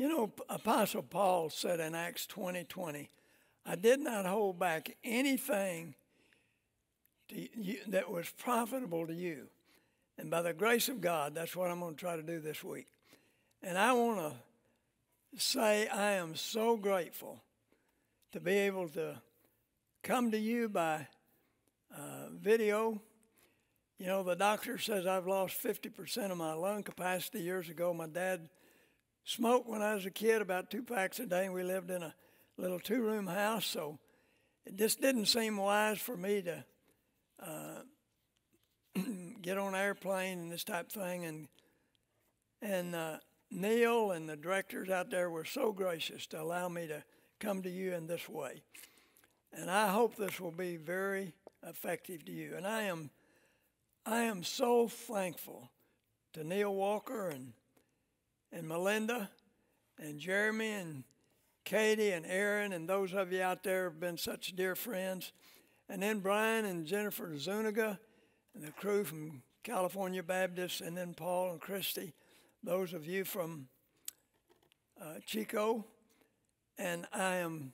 You know, Apostle Paul said in Acts 20 20, I did not hold back anything you, that was profitable to you. And by the grace of God, that's what I'm going to try to do this week. And I want to say I am so grateful to be able to come to you by uh, video. You know, the doctor says I've lost 50% of my lung capacity years ago. My dad smoked when I was a kid, about two packs a day, and we lived in a little two room house, so it just didn't seem wise for me to uh, get on an airplane and this type of thing. And, and uh, Neil and the directors out there were so gracious to allow me to come to you in this way. And I hope this will be very effective to you. And I am, I am so thankful to Neil Walker and, and Melinda and Jeremy and Katie and Aaron and those of you out there have been such dear friends. And then Brian and Jennifer Zuniga and the crew from California Baptist, and then Paul and Christy, those of you from uh, Chico. And I am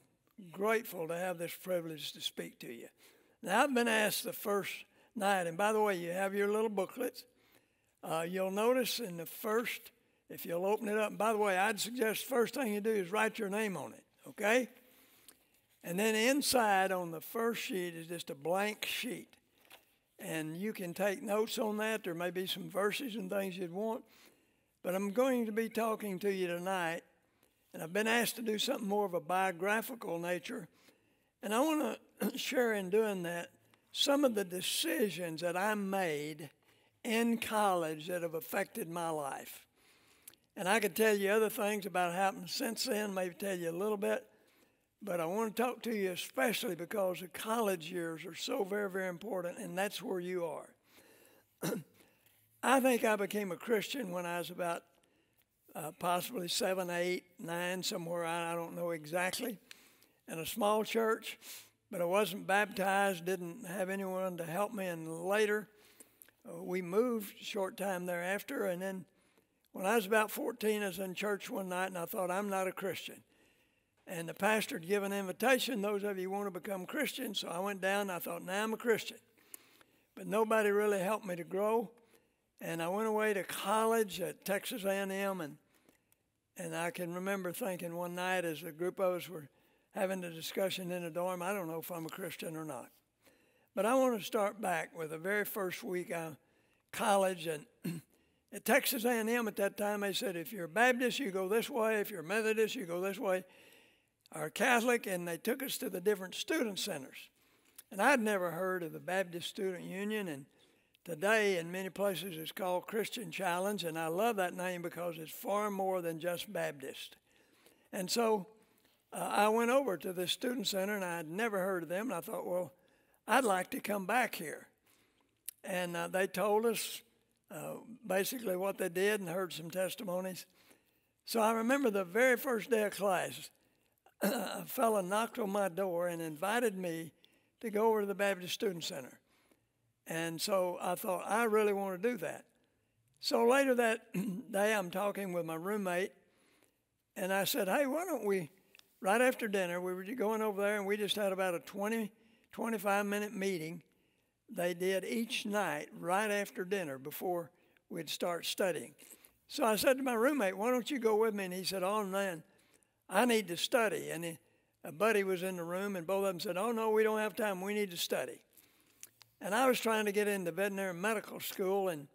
grateful to have this privilege to speak to you. Now, I've been asked the first night, and by the way, you have your little booklets. Uh, you'll notice in the first if you'll open it up, and by the way, I'd suggest the first thing you do is write your name on it, okay? And then inside on the first sheet is just a blank sheet. And you can take notes on that. There may be some verses and things you'd want. But I'm going to be talking to you tonight, and I've been asked to do something more of a biographical nature. And I want to share in doing that some of the decisions that I made in college that have affected my life. And I could tell you other things about happened since then, maybe tell you a little bit. But I want to talk to you especially because the college years are so very, very important, and that's where you are. I think I became a Christian when I was about uh, possibly seven, eight, nine, somewhere I, I don't know exactly, in a small church. But I wasn't baptized, didn't have anyone to help me. And later, uh, we moved short time thereafter, and then when I was about 14, I was in church one night and I thought, I'm not a Christian. And the pastor had given an invitation, those of you want to become Christians. So I went down and I thought, now I'm a Christian. But nobody really helped me to grow. And I went away to college at Texas A&M and and I can remember thinking one night as a group of us were having a discussion in a dorm, I don't know if I'm a Christian or not. But I want to start back with the very first week of college and At Texas A&M at that time, they said, if you're Baptist, you go this way. If you're Methodist, you go this way. Or Catholic, and they took us to the different student centers. And I'd never heard of the Baptist Student Union, and today in many places it's called Christian Challenge, and I love that name because it's far more than just Baptist. And so uh, I went over to the student center, and I'd never heard of them, and I thought, well, I'd like to come back here. And uh, they told us uh, basically what they did and heard some testimonies. So I remember the very first day of class, a fellow knocked on my door and invited me to go over to the Baptist Student Center. And so I thought, I really want to do that. So later that day, I'm talking with my roommate, and I said, Hey, why don't we, right after dinner, we were going over there, and we just had about a 20, 25 minute meeting they did each night right after dinner before we'd start studying. So I said to my roommate, Why don't you go with me? And he said, Oh, man, I need to study. And he, a buddy was in the room, and both of them said, Oh, no, we don't have time. We need to study. And I was trying to get into veterinary medical school, and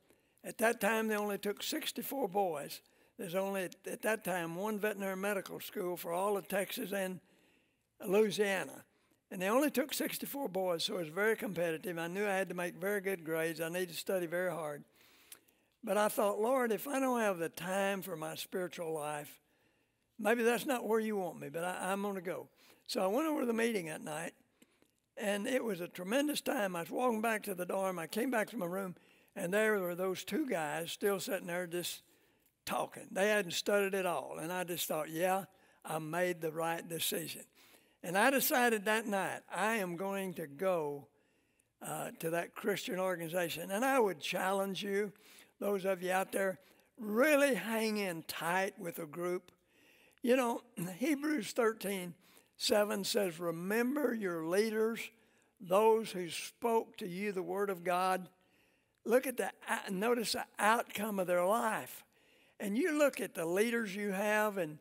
at that time they only took 64 boys. There's only, at that time, one veterinary medical school for all of Texas and Louisiana. And they only took 64 boys, so it was very competitive. I knew I had to make very good grades. I needed to study very hard. But I thought, Lord, if I don't have the time for my spiritual life, maybe that's not where you want me, but I, am going to go. So I went over to the meeting that night, and it was a tremendous time. I was walking back to the dorm. I came back to my room, and there were those two guys still sitting there just talking. They hadn't studied at all. And I just thought, yeah, I made the right decision. And I decided that night I am going to go uh, to that Christian organization. And I would challenge you, those of you out there, really hang in tight with a group. You know, Hebrews 13 7 says, Remember your leaders, those who spoke to you the word of God. Look at the, notice the outcome of their life. And you look at the leaders you have and,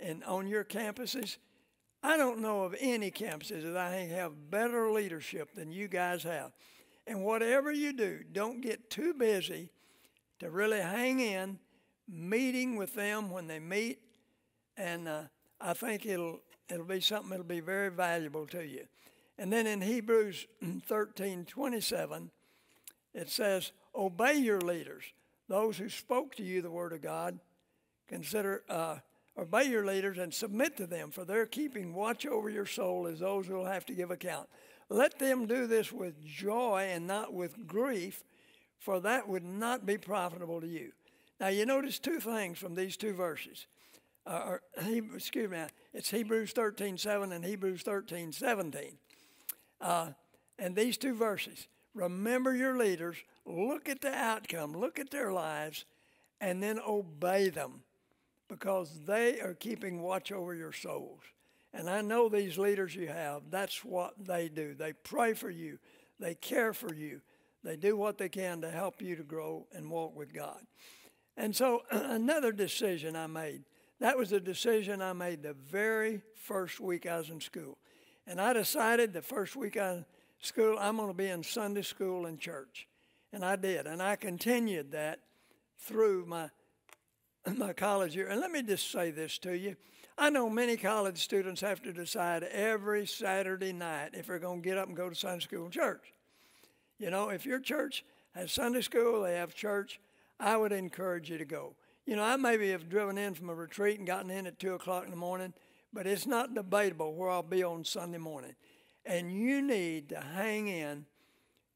and on your campuses, I don't know of any campuses that I have better leadership than you guys have. And whatever you do, don't get too busy to really hang in, meeting with them when they meet, and uh, I think it'll it'll be something that'll be very valuable to you. And then in Hebrews 13, 27, it says, Obey your leaders, those who spoke to you the word of God. Consider, uh, obey your leaders and submit to them, for they're keeping watch over your soul as those who will have to give account. Let them do this with joy and not with grief, for that would not be profitable to you. Now, you notice two things from these two verses. Uh, or, excuse me, it's Hebrews 13 7 and Hebrews 13 17. Uh, and these two verses remember your leaders, look at the outcome, look at their lives, and then obey them because they are keeping watch over your souls. And I know these leaders you have, that's what they do. They pray for you, they care for you, they do what they can to help you to grow and walk with God. And so, another decision I made that was a decision I made the very first week I was in school. And I decided the first week I school, I'm going to be in Sunday school and church. And I did. And I continued that through my, my college year. And let me just say this to you. I know many college students have to decide every Saturday night if they're going to get up and go to Sunday school and church. You know, if your church has Sunday school, they have church, I would encourage you to go. You know, I maybe have driven in from a retreat and gotten in at 2 o'clock in the morning, but it's not debatable where I'll be on Sunday morning. And you need to hang in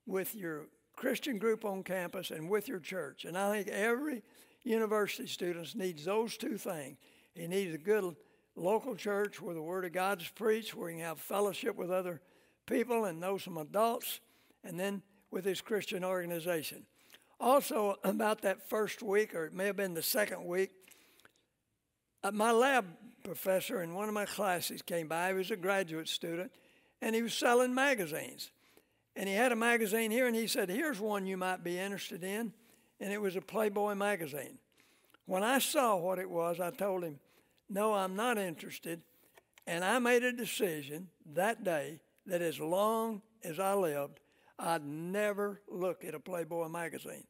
with your Christian group on campus and with your church. And I think every university students needs those two things. He needs a good local church where the Word of God is preached, where he can have fellowship with other people and know some adults, and then with his Christian organization. Also, about that first week, or it may have been the second week, uh, my lab professor in one of my classes came by. He was a graduate student, and he was selling magazines. And he had a magazine here, and he said, Here's one you might be interested in. And it was a Playboy magazine. When I saw what it was, I told him, No, I'm not interested. And I made a decision that day that as long as I lived, I'd never look at a Playboy magazine.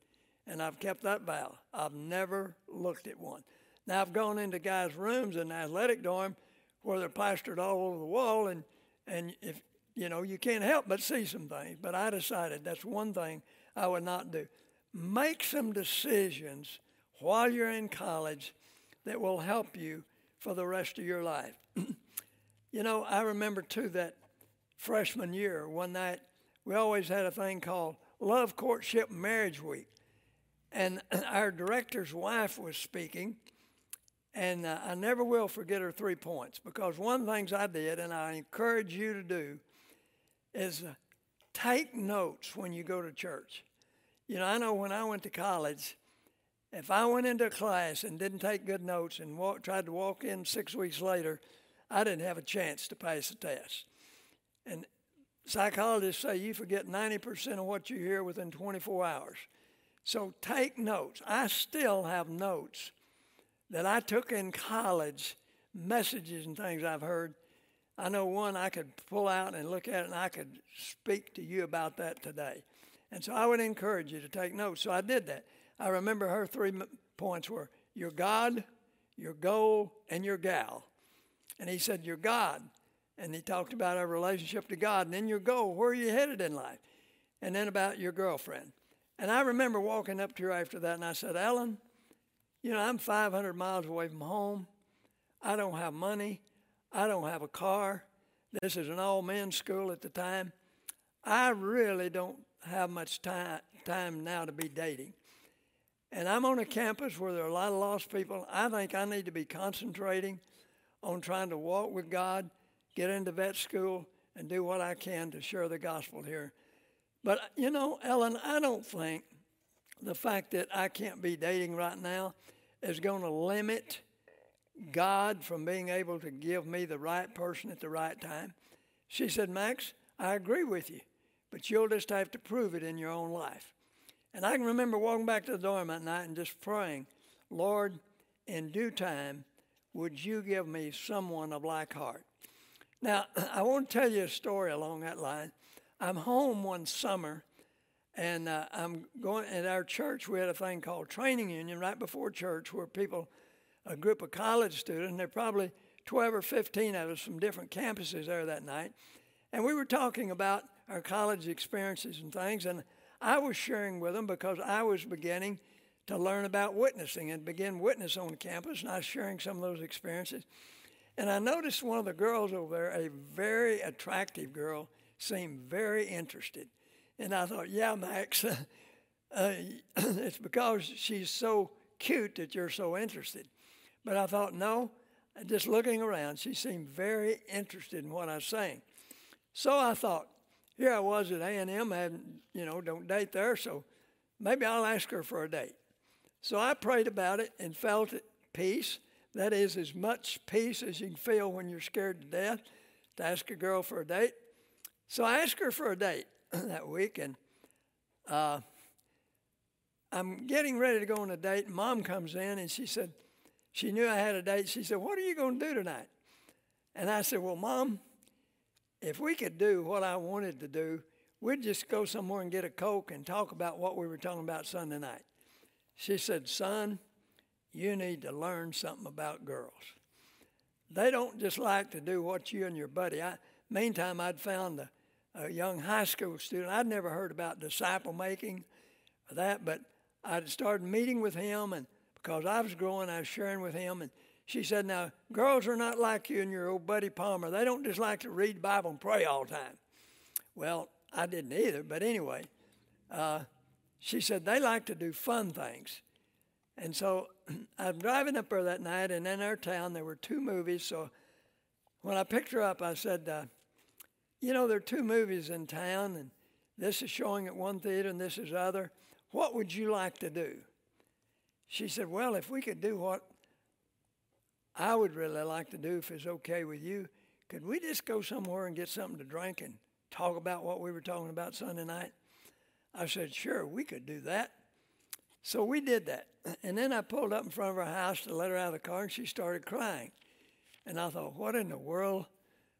And I've kept that vow. I've never looked at one. Now, I've gone into guys' rooms in the athletic dorm where they're plastered all over the wall, and, and if you know, you can't help but see some things. But I decided that's one thing I would not do. Make some decisions while you're in college that will help you for the rest of your life. you know, I remember too that freshman year, one night we always had a thing called Love, Courtship, Marriage Week. And our director's wife was speaking, and uh, I never will forget her three points because one of the things I did, and I encourage you to do, is uh, take notes when you go to church. You know, I know when I went to college, if I went into a class and didn't take good notes and walk, tried to walk in six weeks later, I didn't have a chance to pass the test. And Psychologists say you forget 90% of what you hear within 24 hours. So take notes. I still have notes that I took in college, messages and things I've heard. I know one I could pull out and look at and I could speak to you about that today. And so I would encourage you to take notes. So I did that. I remember her three points were your God, your goal, and your gal. And he said, Your God and he talked about our relationship to God, and then your goal, where are you headed in life, and then about your girlfriend. And I remember walking up to her after that, and I said, Ellen, you know, I'm 500 miles away from home. I don't have money. I don't have a car. This is an all men's school at the time. I really don't have much time, time now to be dating. And I'm on a campus where there are a lot of lost people. I think I need to be concentrating on trying to walk with God get into vet school, and do what I can to share the gospel here. But, you know, Ellen, I don't think the fact that I can't be dating right now is going to limit God from being able to give me the right person at the right time. She said, Max, I agree with you, but you'll just have to prove it in your own life. And I can remember walking back to the dorm that night and just praying, Lord, in due time, would you give me someone of like heart? Now, I want to tell you a story along that line. I'm home one summer, and uh, I'm going at our church. We had a thing called training union right before church, where people, a group of college students, are probably 12 or 15 of us from different campuses there that night, and we were talking about our college experiences and things. And I was sharing with them because I was beginning to learn about witnessing and begin witness on campus, and I was sharing some of those experiences. And I noticed one of the girls over there, a very attractive girl, seemed very interested. And I thought, yeah, Max, uh, it's because she's so cute that you're so interested. But I thought, no, just looking around, she seemed very interested in what I was saying. So I thought, here I was at A&M, hadn't, you know, don't date there, so maybe I'll ask her for a date. So I prayed about it and felt at peace. That is as much peace as you can feel when you're scared to death to ask a girl for a date. So I asked her for a date that week, and uh, I'm getting ready to go on a date. And Mom comes in, and she said, she knew I had a date. She said, What are you going to do tonight? And I said, Well, Mom, if we could do what I wanted to do, we'd just go somewhere and get a Coke and talk about what we were talking about Sunday night. She said, Son, you need to learn something about girls. They don't just like to do what you and your buddy. I, meantime, I'd found a, a young high school student. I'd never heard about disciple making or that, but I'd started meeting with him, and because I was growing, I was sharing with him, and she said, Now, girls are not like you and your old buddy Palmer. They don't just like to read the Bible and pray all the time. Well, I didn't either, but anyway, uh, she said they like to do fun things. And so I'm driving up there that night, and in our town there were two movies. So when I picked her up, I said, uh, You know, there are two movies in town, and this is showing at one theater and this is other. What would you like to do? She said, Well, if we could do what I would really like to do, if it's okay with you, could we just go somewhere and get something to drink and talk about what we were talking about Sunday night? I said, sure, we could do that. So we did that. And then I pulled up in front of her house to let her out of the car, and she started crying. And I thought, what in the world?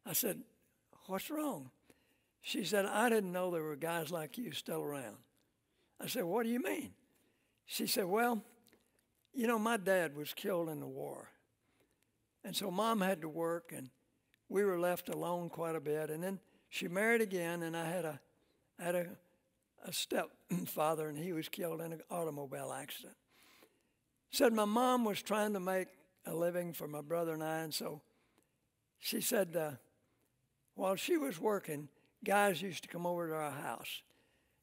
I said, what's wrong? She said, I didn't know there were guys like you still around. I said, what do you mean? She said, well, you know, my dad was killed in the war. And so mom had to work, and we were left alone quite a bit. And then she married again, and I had a, had a, a stepfather, and he was killed in an automobile accident. Said my mom was trying to make a living for my brother and I, and so she said uh, while she was working, guys used to come over to our house.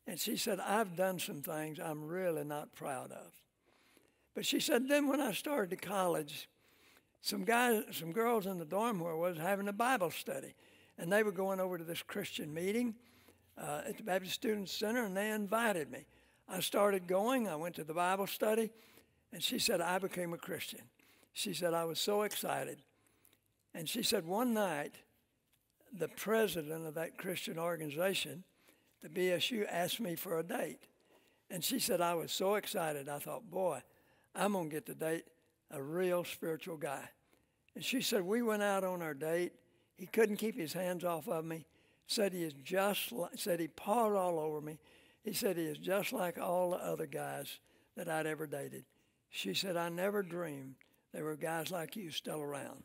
And she said, I've done some things I'm really not proud of. But she said, then when I started to college, some guys, some girls in the dorm where I was having a Bible study, and they were going over to this Christian meeting uh, at the Baptist Student Center, and they invited me. I started going. I went to the Bible study, and she said I became a Christian. She said I was so excited, and she said one night, the president of that Christian organization, the BSU, asked me for a date, and she said I was so excited. I thought, boy, I'm gonna get the date a real spiritual guy. And she said, We went out on our date. He couldn't keep his hands off of me. Said he is just like, said he pawed all over me. He said he is just like all the other guys that I'd ever dated. She said, I never dreamed there were guys like you still around.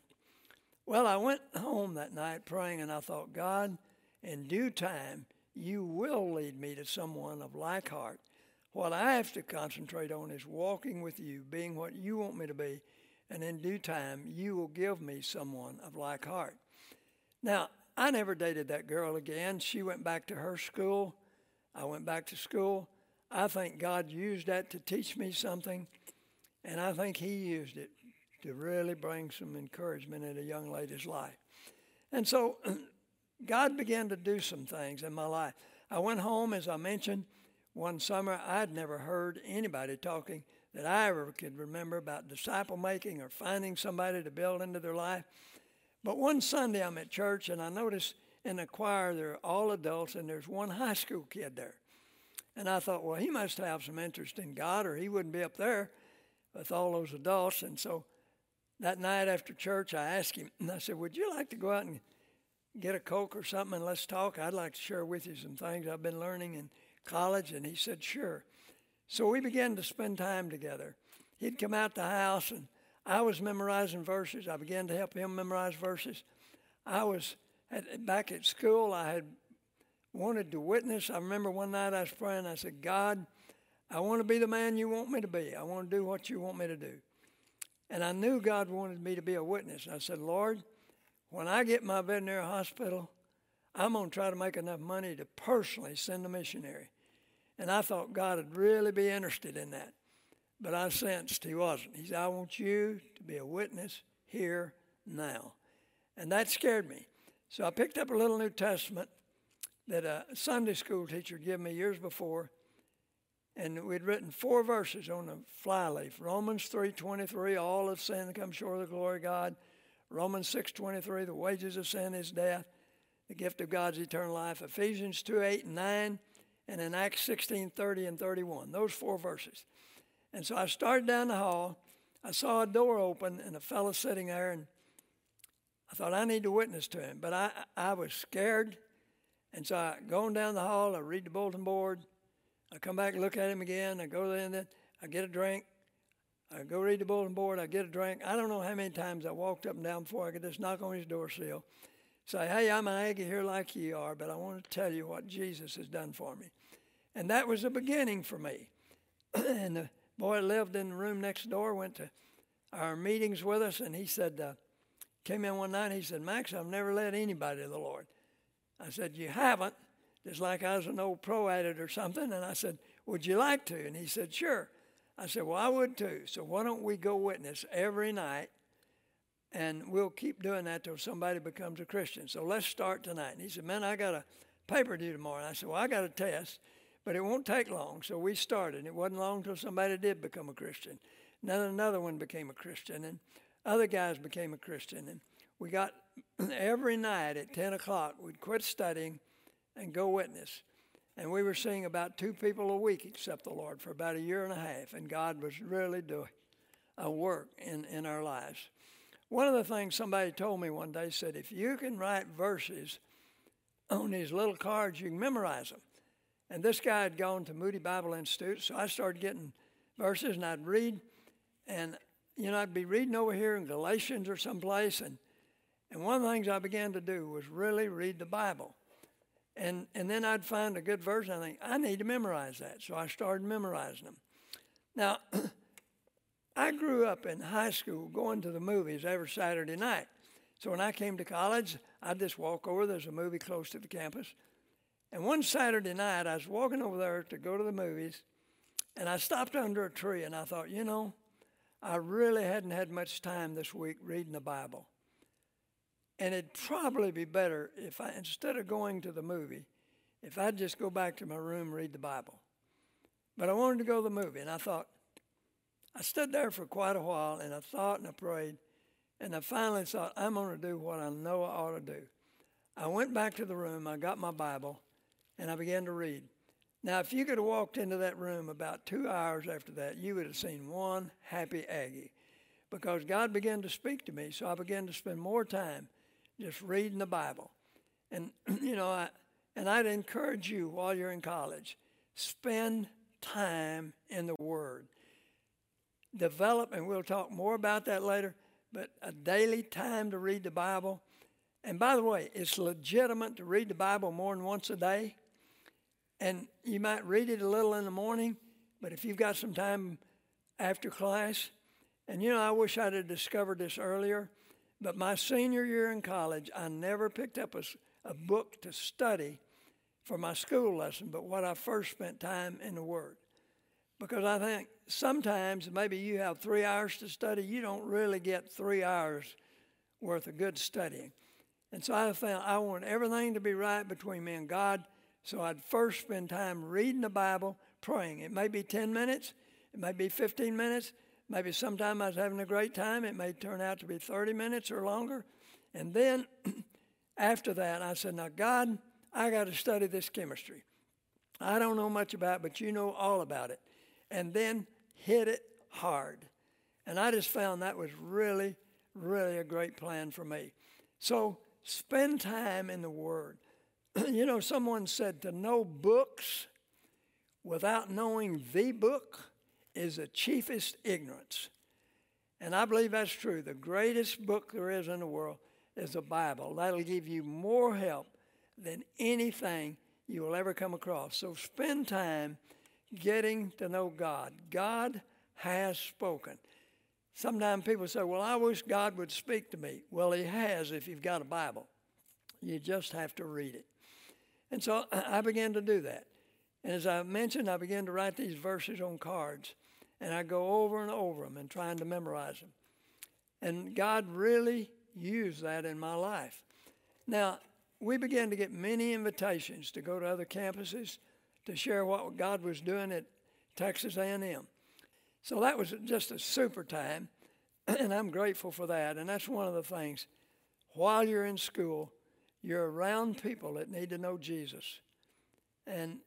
Well, I went home that night praying, and I thought, God, in due time, you will lead me to someone of like heart what I have to concentrate on is walking with you, being what you want me to be, and in due time, you will give me someone of like heart. Now, I never dated that girl again. She went back to her school. I went back to school. I think God used that to teach me something, and I think He used it to really bring some encouragement in a young lady's life. And so, God began to do some things in my life. I went home, as I mentioned one summer, I'd never heard anybody talking that I ever could remember about disciple making or finding somebody to build into their life. But one Sunday I'm at church and I notice in the choir they're all adults and there's one high school kid there. And I thought, well, he must have some interest in God or he wouldn't be up there with all those adults. And so that night after church, I asked him, and I said, Would you like to go out and get a Coke or something and let's talk? I'd like to share with you some things I've been learning in college. And he said, Sure. So we began to spend time together. He'd come out the house and I was memorizing verses. I began to help him memorize verses. I was at, back at school. I had wanted to witness. I remember one night I was praying. I said, God, I want to be the man you want me to be. I want to do what you want me to do. And I knew God wanted me to be a witness. I said, Lord, when I get my veterinary hospital, I'm going to try to make enough money to personally send a missionary. And I thought God would really be interested in that. But I sensed he wasn't. He said, I want you to be a witness here now. And that scared me. So I picked up a little New Testament that a Sunday school teacher gave me years before. And we'd written four verses on the flyleaf. Romans 3.23, all of sin come short of the glory of God. Romans 6.23, the wages of sin is death. The gift of God's eternal life. Ephesians 2, 8, and 9. And in Acts 16, 30 and 31. Those four verses. And so I started down the hall. I saw a door open and a fellow sitting there, and I thought I need to witness to him. But I, I was scared. And so I going down the hall, I read the bulletin board. I come back and look at him again. I go there, I get a drink. I go read the bulletin board. I get a drink. I don't know how many times I walked up and down before I could just knock on his door sill, say, "Hey, I'm an Aggie here like you are, but I want to tell you what Jesus has done for me." And that was the beginning for me. and the boy lived in the room next door went to our meetings with us, and he said, uh, came in one night. He said, "Max, I've never led anybody to the Lord." I said, "You haven't." Just like I was an old pro at it or something. And I said, Would you like to? And he said, Sure. I said, Well, I would too. So why don't we go witness every night and we'll keep doing that till somebody becomes a Christian. So let's start tonight. And he said, Man, I got a paper due tomorrow. And I said, Well, I got a test, but it won't take long. So we started. It wasn't long till somebody did become a Christian. Then another one became a Christian, and other guys became a Christian. And we got every night at 10 o'clock, we'd quit studying and go witness. And we were seeing about two people a week accept the Lord for about a year and a half, and God was really doing a work in, in our lives. One of the things somebody told me one day said, if you can write verses on these little cards, you can memorize them. And this guy had gone to Moody Bible Institute, so I started getting verses and I'd read, and you know, I'd be reading over here in Galatians or someplace, and and one of the things I began to do was really read the Bible. And, and then I'd find a good verse, and I think, I need to memorize that. So I started memorizing them. Now, I grew up in high school going to the movies every Saturday night. So when I came to college, I'd just walk over. There's a movie close to the campus. And one Saturday night, I was walking over there to go to the movies, and I stopped under a tree, and I thought, you know, I really hadn't had much time this week reading the Bible. And it'd probably be better if I, instead of going to the movie, if I'd just go back to my room and read the Bible. But I wanted to go to the movie, and I thought, I stood there for quite a while, and I thought and I prayed, and I finally thought, I'm going to do what I know I ought to do. I went back to the room, I got my Bible, and I began to read. Now, if you could have walked into that room about two hours after that, you would have seen one happy Aggie because God began to speak to me, so I began to spend more time just reading the Bible. And, you know, I, and I'd encourage you while you're in college, spend time in the Word. Develop, and we'll talk more about that later, but a daily time to read the Bible. And by the way, it's legitimate to read the Bible more than once a day. And you might read it a little in the morning, but if you've got some time after class, and you know, I wish I'd have discovered this earlier. But my senior year in college, I never picked up a, a book to study for my school lesson, but what I first spent time in the Word. Because I think sometimes maybe you have three hours to study, you don't really get three hours worth of good studying. And so I found I want everything to be right between me and God. So I'd first spend time reading the Bible, praying. It may be 10 minutes, It may be 15 minutes. Maybe sometime I was having a great time. It may turn out to be 30 minutes or longer. And then after that, I said, Now, God, I got to study this chemistry. I don't know much about it, but you know all about it. And then hit it hard. And I just found that was really, really a great plan for me. So spend time in the Word. you know, someone said to know books without knowing the book is the chiefest ignorance. And I believe that's true. The greatest book there is in the world is the Bible. That'll give you more help than anything you will ever come across. So spend time getting to know God. God has spoken. Sometimes people say, Well, I wish God would speak to me. Well, He has if you've got a Bible. You just have to read it. And so I began to do that. And as I mentioned, I began to write these verses on cards. And I go over and over them and trying to memorize them. And God really used that in my life. Now, we began to get many invitations to go to other campuses to share what God was doing at Texas A&M. So that was just a super time, and I'm grateful for that. And that's one of the things. While you're in school, you're around people that need to know Jesus. And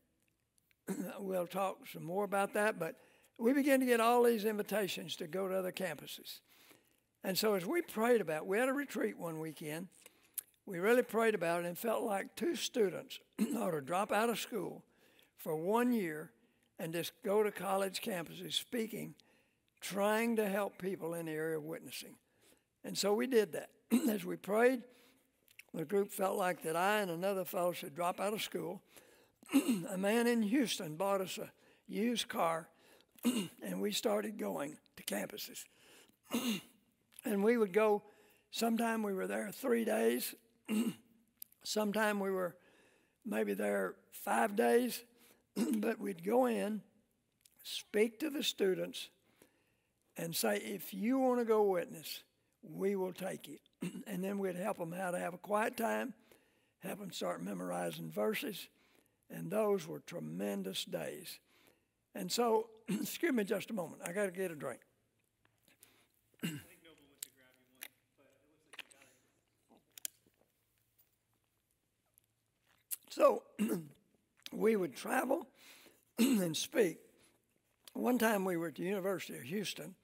we'll talk some more about that, but we began to get all these invitations to go to other campuses. And so as we prayed about it, we had a retreat one weekend. We really prayed about it and felt like two students ought to drop out of school for one year and just go to college campuses speaking, trying to help people in the area of witnessing. And so we did that. As we prayed, the group felt like that I and another fellow should drop out of school. a man in Houston bought us a used car, and we started going to campuses. and we would go, sometime we were there three days, sometime we were maybe there five days, but we'd go in, speak to the students, and say, if you want to go witness, we will take you. and then we'd help them how to have a quiet time, help them start memorizing verses, and those were tremendous days. And so, excuse me just a moment, I got to get a drink. so, we would travel and speak. One time we were at the University of Houston,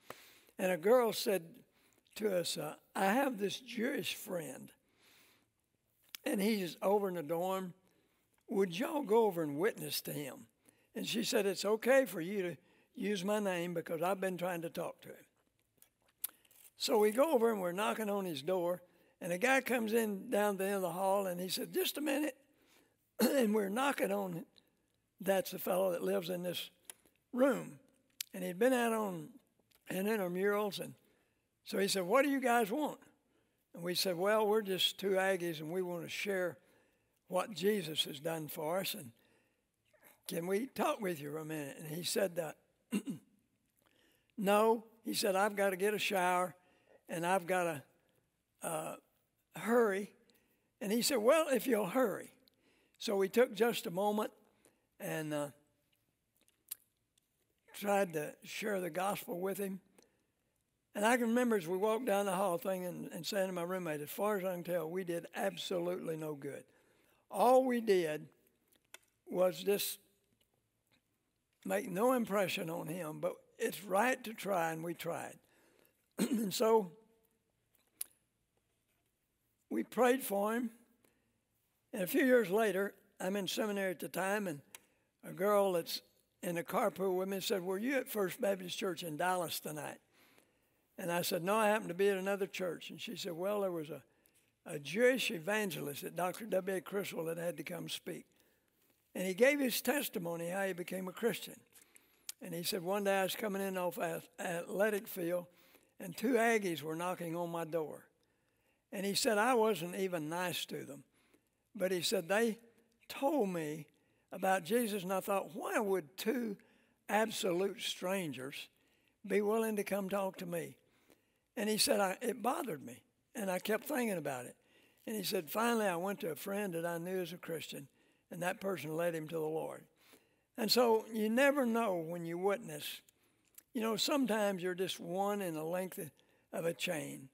and a girl said to us, uh, I have this Jewish friend, and he's over in the dorm. Would y'all go over and witness to him? And she said, It's okay for you to use my name because I've been trying to talk to him. So we go over and we're knocking on his door, and a guy comes in down the end of the hall, and he said, Just a minute. and we're knocking on that's the fellow that lives in this room. And he'd been out on an intramurals, and so he said, What do you guys want? And we said, Well, we're just two Aggies, and we want to share what Jesus has done for us. And can we talk with you for a minute? And he said that. no, he said, I've got to get a shower and I've got to uh, hurry. And he said, Well, if you'll hurry. So we took just a moment and uh, tried to share the gospel with him. And I can remember as we walked down the hall thing and, and saying to my roommate, as far as I can tell, we did absolutely no good. All we did was just make no impression on him, but it's right to try, and we tried. and so we prayed for him. And a few years later, I'm in seminary at the time, and a girl that's in the carpool with me said, Were you at First Baptist Church in Dallas tonight? And I said, No, I happened to be at another church. And she said, Well, there was a, a Jewish evangelist at Dr. W.A. Criswell that had to come speak. And he gave his testimony how he became a Christian. And he said, One day I was coming in off athletic field, and two Aggies were knocking on my door. And he said, I wasn't even nice to them. But he said, They told me about Jesus, and I thought, why would two absolute strangers be willing to come talk to me? And he said, I, it bothered me, and I kept thinking about it. And he said, finally, I went to a friend that I knew as a Christian, and that person led him to the Lord. And so you never know when you witness you know, sometimes you're just one in the length of a chain.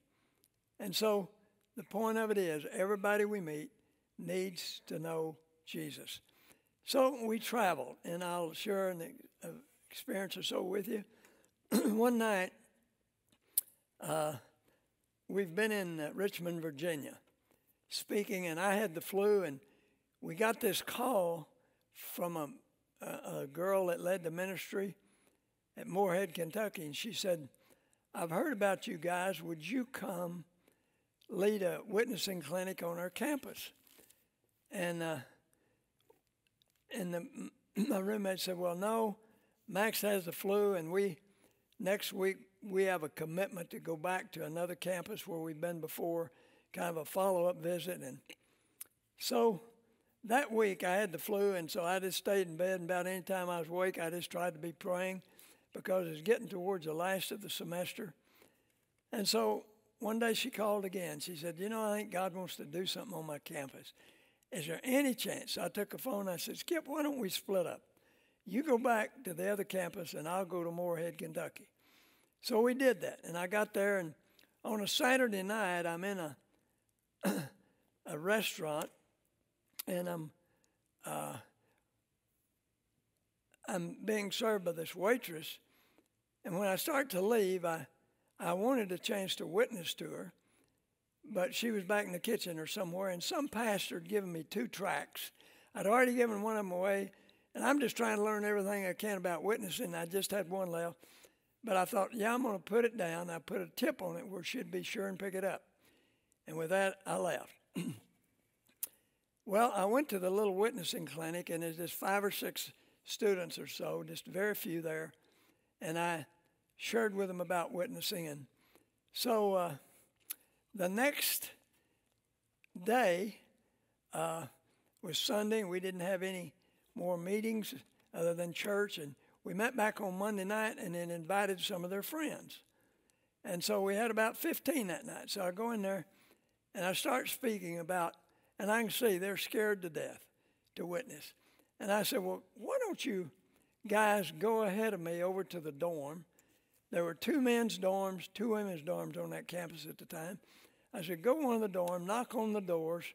And so the point of it is everybody we meet needs to know Jesus. So we traveled, and I'll share an uh, experience or so with you. One night, uh, we've been in uh, Richmond, Virginia, speaking, and I had the flu, and we got this call from a, a, a girl that led the ministry at Morehead, Kentucky, and she said, I've heard about you guys. Would you come lead a witnessing clinic on our campus? And uh, and the, my roommate said, "Well, no, Max has the flu, and we next week we have a commitment to go back to another campus where we've been before, kind of a follow-up visit." And so that week I had the flu, and so I just stayed in bed. And about any time I was awake, I just tried to be praying because it was getting towards the last of the semester. And so one day she called again. She said, You know, I think God wants to do something on my campus. Is there any chance? So I took a phone. I said, Skip, why don't we split up? You go back to the other campus, and I'll go to Morehead, Kentucky. So we did that. And I got there, and on a Saturday night, I'm in a, a restaurant, and I'm uh, I'm being served by this waitress. And when I start to leave, I, I wanted a chance to witness to her, but she was back in the kitchen or somewhere, and some pastor had given me two tracts. I'd already given one of them away, and I'm just trying to learn everything I can about witnessing. I just had one left. But I thought, yeah, I'm going to put it down. I put a tip on it where she'd be sure and pick it up. And with that, I left. well, I went to the little witnessing clinic, and there's just five or six students or so, just very few there, and I shared with them about witnessing. And so uh, the next day uh, was Sunday, and we didn't have any more meetings other than church. And we met back on Monday night and then invited some of their friends. And so we had about 15 that night. So I go in there and I start speaking about, and I can see they're scared to death to witness. And I said, Well, why don't you guys go ahead of me over to the dorm? There were two men's dorms, two women's dorms on that campus at the time. I said, Go one of the dorm, knock on the doors,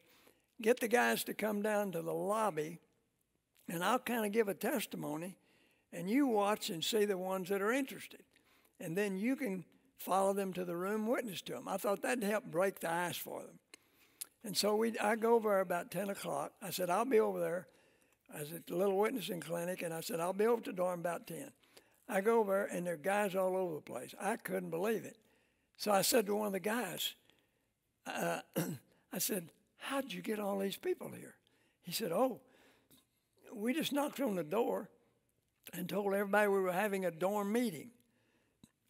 get the guys to come down to the lobby, and I'll kind of give a testimony, and you watch and see the ones that are interested. And then you can follow them to the room, witness to them. I thought that'd help break the ice for them. And so we, I go over there about 10 o'clock. I said, I'll be over there. I was at the little witnessing clinic, and I said, I'll be over to the dorm about 10. I go over, and there are guys all over the place. I couldn't believe it. So I said to one of the guys, uh, I said, How'd you get all these people here? He said, Oh, we just knocked on the door and told everybody we were having a dorm meeting.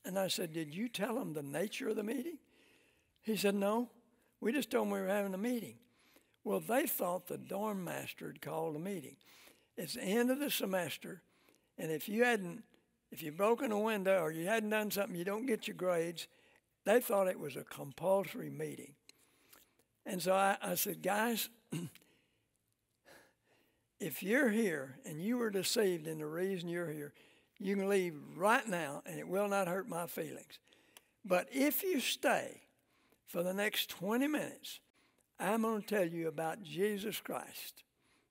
And I said, Did you tell them the nature of the meeting? He said, No, we just told them we were having a meeting. Well, they thought the dorm master had called a meeting. It's the end of the semester, and if you hadn't, if you'd broken a window or you hadn't done something, you don't get your grades. They thought it was a compulsory meeting. And so I, I said, guys, if you're here and you were deceived in the reason you're here, you can leave right now and it will not hurt my feelings. But if you stay for the next 20 minutes, I'm going to tell you about Jesus Christ.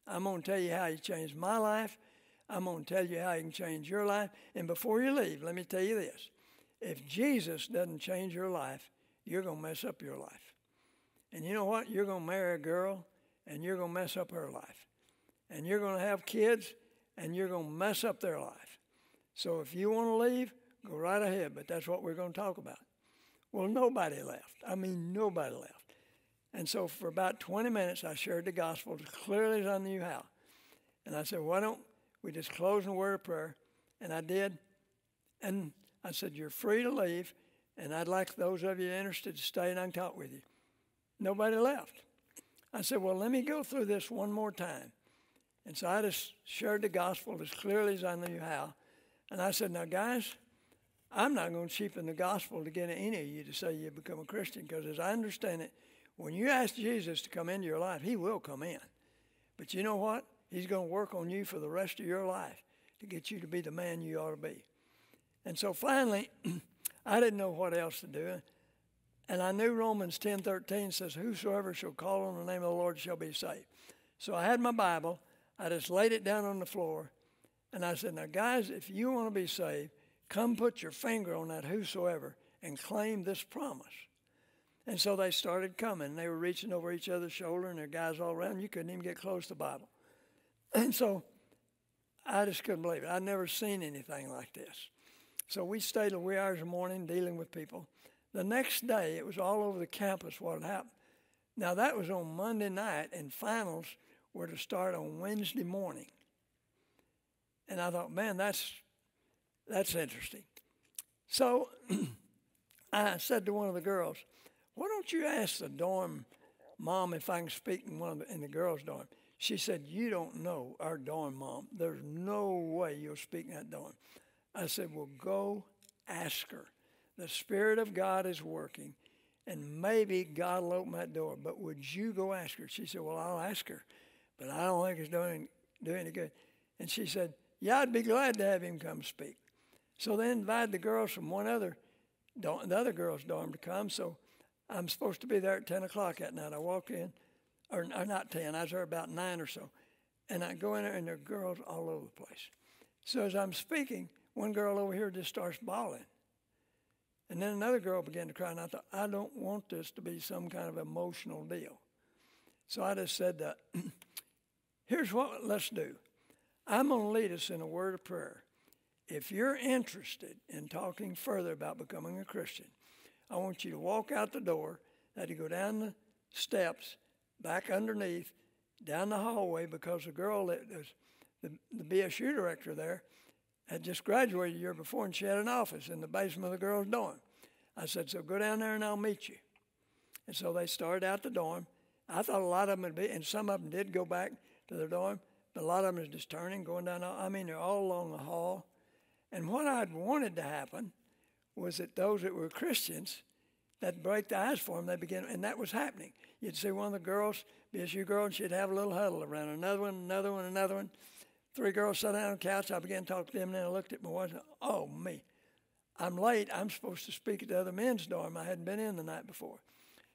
I'm going to tell you how He changed my life. I'm going to tell you how He can change your life. And before you leave, let me tell you this if Jesus doesn't change your life, you're going to mess up your life. And you know what? You're going to marry a girl and you're going to mess up her life. And you're going to have kids and you're going to mess up their life. So if you want to leave, go right ahead, but that's what we're going to talk about. Well, nobody left. I mean, nobody left. And so for about 20 minutes, I shared the gospel as clearly as I knew how. And I said, why don't we just close in a word of prayer? And I did. And I said, you're free to leave, and I'd like those of you interested to stay and I can talk with you. Nobody left. I said, well, let me go through this one more time. And so I just shared the gospel as clearly as I knew how. And I said, now, guys, I'm not going to cheapen the gospel to get any of you to say you become a Christian because as I understand it, when you ask Jesus to come into your life, He will come in. But you know what? He's going to work on you for the rest of your life to get you to be the man you ought to be. And so finally, I didn't know what else to do. And I knew Romans 10:13 says, "Whosoever shall call on the name of the Lord shall be saved." So I had my Bible. I just laid it down on the floor, and I said, "Now, guys, if you want to be saved, come put your finger on that whosoever and claim this promise." And so they started coming. They were reaching over each other's shoulder, and there were guys all around. You couldn't even get close to the Bible. And so I just couldn't believe it. I'd never seen anything like this. So we stayed till wee hours in the morning dealing with people. The next day, it was all over the campus what had happened. Now, that was on Monday night, and finals were to start on Wednesday morning. And I thought, man, that's, that's interesting. So I said to one of the girls, why don't you ask the dorm mom if I can speak in, one of the, in the girls' dorm? She said, You don't know our dorm mom. There's no way you'll speak in that dorm. I said, Well, go ask her. The Spirit of God is working, and maybe God will open that door. But would you go ask her? She said, Well, I'll ask her, but I don't think it's doing, doing any good. And she said, Yeah, I'd be glad to have him come speak. So they invited the girls from one other, the other girls' dorm to come. So I'm supposed to be there at 10 o'clock that night. I walk in, or, or not 10, I was there about 9 or so. And I go in there, and there are girls all over the place. So as I'm speaking, one girl over here just starts bawling. And then another girl began to cry, and I thought, I don't want this to be some kind of emotional deal. So I just said, that, here's what let's do. I'm going to lead us in a word of prayer. If you're interested in talking further about becoming a Christian, I want you to walk out the door, that you go down the steps, back underneath, down the hallway, because the girl that was the, the BSU director there had just graduated a year before, and she had an office in the basement of the girls' dorm. I said, So go down there and I'll meet you. And so they started out the dorm. I thought a lot of them would be, and some of them did go back to their dorm, but a lot of them is just turning, going down. I mean, they're all along the hall. And what I'd wanted to happen was that those that were Christians that break the ice for them, they begin, and that was happening. You'd see one of the girls, BSU girl, and she'd have a little huddle around another one, another one, another one. Three girls sat down on the couch. I began to talk to them, and then I looked at my wife and Oh, me. I'm late. I'm supposed to speak at the other men's dorm. I hadn't been in the night before.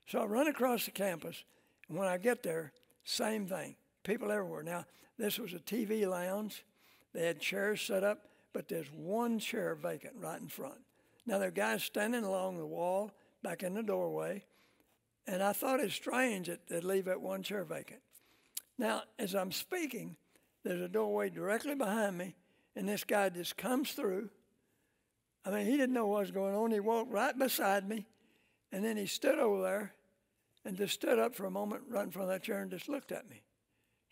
So I run across the campus, and when I get there, same thing. People everywhere. Now, this was a TV lounge. They had chairs set up, but there's one chair vacant right in front. Now, there are guys standing along the wall back in the doorway, and I thought it strange that they'd leave that one chair vacant. Now, as I'm speaking, there's a doorway directly behind me, and this guy just comes through. I mean, he didn't know what was going on. He walked right beside me, and then he stood over there and just stood up for a moment right in front of that chair and just looked at me,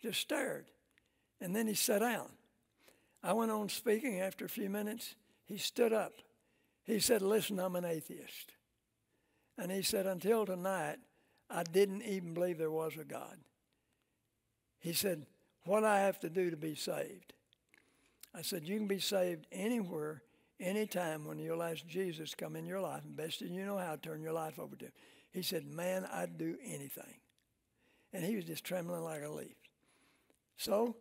just stared. And then he sat down. I went on speaking after a few minutes. He stood up he said, Listen, I'm an atheist. And he said, Until tonight, I didn't even believe there was a God. He said, What I have to do to be saved? I said, You can be saved anywhere, anytime when you'll ask Jesus come in your life, and best you know how, to turn your life over to him. He said, Man, I'd do anything. And he was just trembling like a leaf. So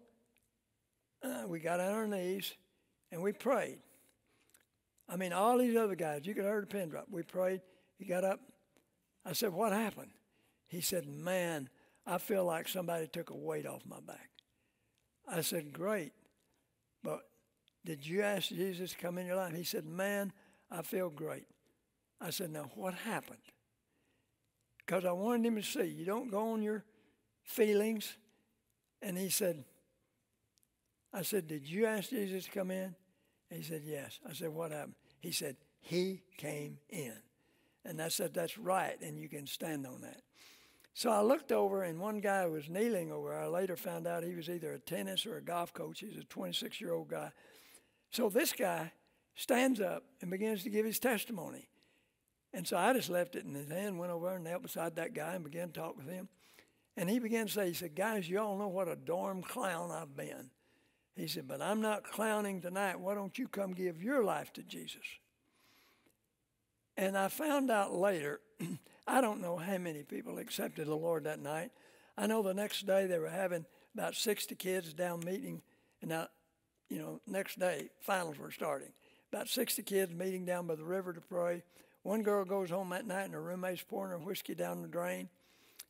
uh, we got on our knees and we prayed. I mean, all these other guys, you could hear a pin drop. We prayed. He got up. I said, What happened? He said, Man, I feel like somebody took a weight off my back. I said, Great. But did you ask Jesus to come in your life? He said, Man, I feel great. I said, Now, what happened? Because I wanted him to see you don't go on your feelings. And he said, I said, Did you ask Jesus to come in? He said, Yes. I said, What happened? He said, He came in. And I said, That's right, and you can stand on that. So I looked over, and one guy was kneeling over. I later found out he was either a tennis or a golf coach. He's a 26 year old guy. So this guy stands up and begins to give his testimony. And so I just left it in his hand, went over and knelt beside that guy and began to talk with him. And he began to say, he said, guys, you all know what a dorm clown I've been. He said, But I'm not clowning tonight. Why don't you come give your life to Jesus? And I found out later, I don't know how many people accepted the Lord that night. I know the next day they were having about 60 kids down meeting. And now, you know, next day, finals were starting. about 60 kids meeting down by the river to pray. One girl goes home that night and her roommate's pouring her whiskey down the drain.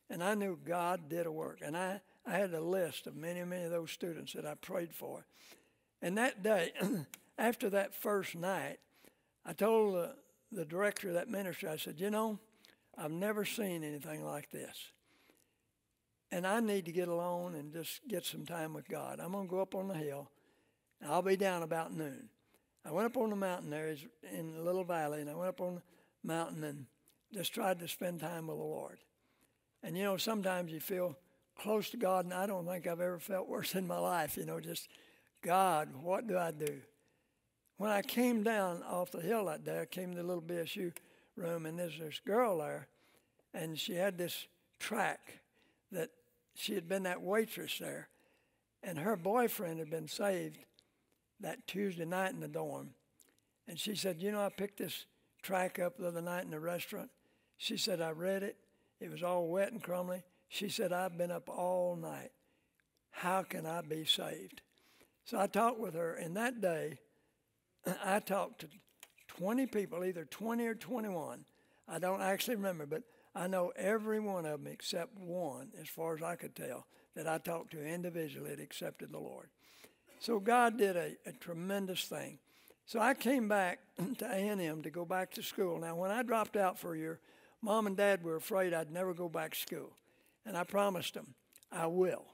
And I knew God did a work. And I, I had a list of many, many of those students that I prayed for. And that day, after that first night, I told the, the director of that ministry, I said, You know, I've never seen anything like this. And I need to get alone and just get some time with God. I'm going to go up on the hill, and I'll be down about noon. I went up on the mountain there in a little valley, and I went up on the mountain and just tried to spend time with the Lord. And you know, sometimes you feel close to God, and I don't think I've ever felt worse in my life. You know, just God, what do I do? When I came down off the hill that day, I came to the little BSU room, and there's this girl there, and she had this track that she had been that waitress there, and her boyfriend had been saved that Tuesday night in the dorm. And she said, You know, I picked this track up the other night in the restaurant. She said, I read it. It was all wet and crumbly. She said, I've been up all night. How can I be saved? So I talked with her, and that day I talked to 20 people, either 20 or 21. I don't actually remember, but I know every one of them except one, as far as I could tell, that I talked to individually that accepted the Lord. So God did a, a tremendous thing. So I came back to A&M to go back to school. Now, when I dropped out for a year, mom and dad were afraid I'd never go back to school. And I promised them, I will.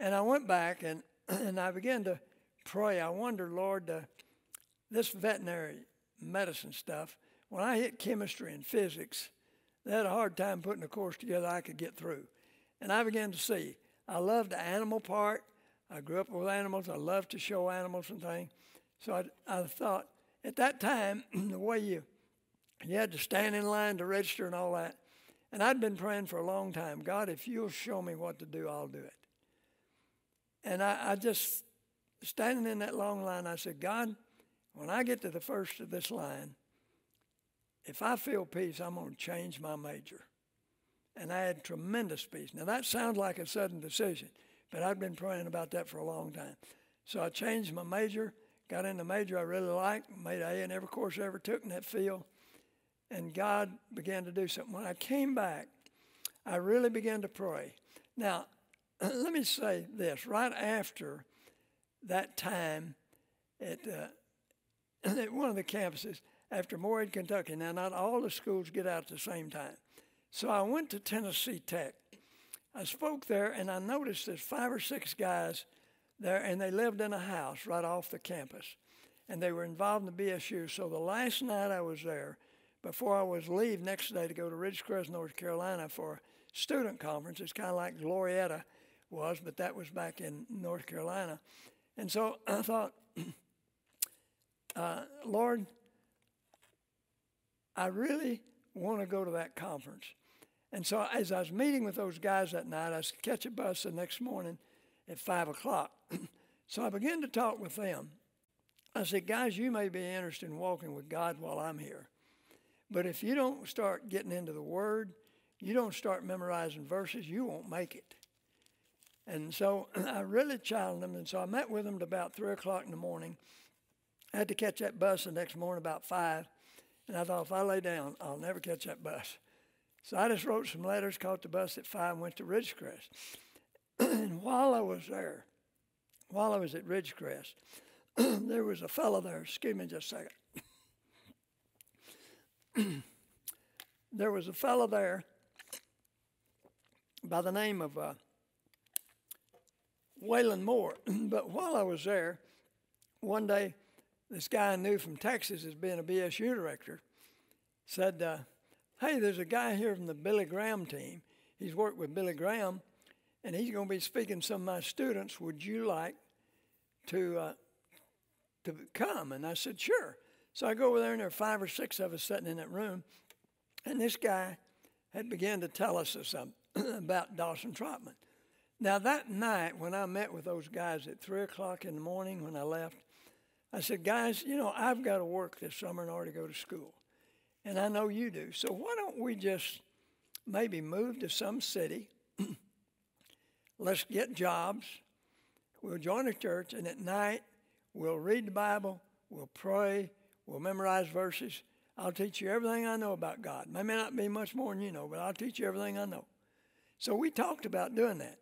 And I went back and, and I began to pray. I wondered, Lord, uh, this veterinary medicine stuff, when I hit chemistry and physics, they had a hard time putting a course together I could get through. And I began to see I loved the animal part. I grew up with animals. I loved to show animals and things. So I, I thought at that time, the way you you had to stand in line to register and all that. And I'd been praying for a long time God, if you'll show me what to do, I'll do it. And I, I just, standing in that long line, I said, God, when I get to the first of this line, if I feel peace, I'm going to change my major. And I had tremendous peace. Now, that sounds like a sudden decision, but I'd been praying about that for a long time. So I changed my major, got in the major I really liked, made A in every course I ever took in that field, and God began to do something. When I came back, I really began to pray. Now, let me say this right after that time at, uh, at one of the campuses, after Morehead, Kentucky. Now, not all the schools get out at the same time. So I went to Tennessee Tech. I spoke there, and I noticed there's five or six guys there, and they lived in a house right off the campus. And they were involved in the BSU. So the last night I was there, before I was leave next day to go to Ridgecrest, North Carolina for a student conference, it's kind of like Glorieta was, but that was back in North Carolina. And so I thought, uh, Lord, I really want to go to that conference. And so as I was meeting with those guys that night, I was catch a bus the next morning at 5 o'clock. so I began to talk with them. I said, guys, you may be interested in walking with God while I'm here. But if you don't start getting into the Word, you don't start memorizing verses, you won't make it. And so I really challenged them. And so I met with them at about 3 o'clock in the morning. I had to catch that bus the next morning about 5. And I thought, if I lay down, I'll never catch that bus. So I just wrote some letters, caught the bus at 5, and went to Ridgecrest. and while I was there, while I was at Ridgecrest, there was a fellow there. Excuse me just a second. there was a fellow there by the name of uh, Waylon Moore. but while I was there, one day this guy I knew from Texas as being a BSU director said, uh, Hey, there's a guy here from the Billy Graham team. He's worked with Billy Graham, and he's going to be speaking to some of my students. Would you like to, uh, to come? And I said, Sure. So I go over there, and there are five or six of us sitting in that room, and this guy had begun to tell us something about Dawson Trotman. Now, that night when I met with those guys at 3 o'clock in the morning when I left, I said, guys, you know, I've got to work this summer in order to go to school. And I know you do. So why don't we just maybe move to some city? Let's get jobs. We'll join a church, and at night, we'll read the Bible, we'll pray, We'll memorize verses. I'll teach you everything I know about God. May not be much more than you know, but I'll teach you everything I know. So we talked about doing that.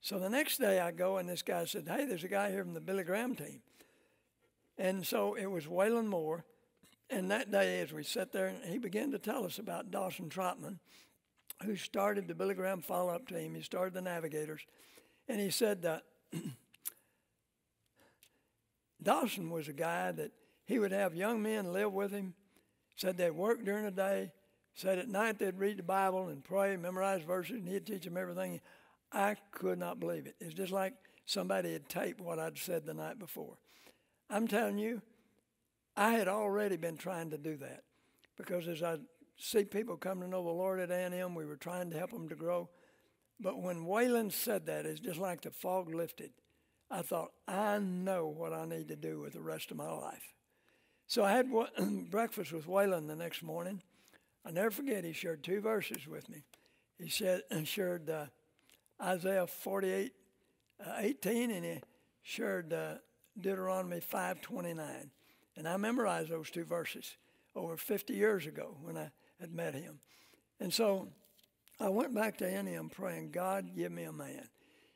So the next day I go and this guy said, Hey, there's a guy here from the Billy Graham team. And so it was Waylon Moore. And that day, as we sat there, he began to tell us about Dawson Trotman, who started the Billy Graham follow up team. He started the Navigators. And he said that Dawson was a guy that he would have young men live with him, said they'd work during the day, said at night they'd read the Bible and pray, memorize verses, and he'd teach them everything. I could not believe it. It's just like somebody had taped what I'd said the night before. I'm telling you, I had already been trying to do that because as I see people come to know the Lord at A&M, we were trying to help them to grow. But when Waylon said that, it's just like the fog lifted. I thought, I know what I need to do with the rest of my life. So I had breakfast with Waylon the next morning. I never forget, he shared two verses with me. He said, and shared uh, Isaiah 48, uh, 18, and he shared uh, Deuteronomy 5:29. And I memorized those two verses over 50 years ago when I had met him. And so I went back to A&M praying, God, give me a man.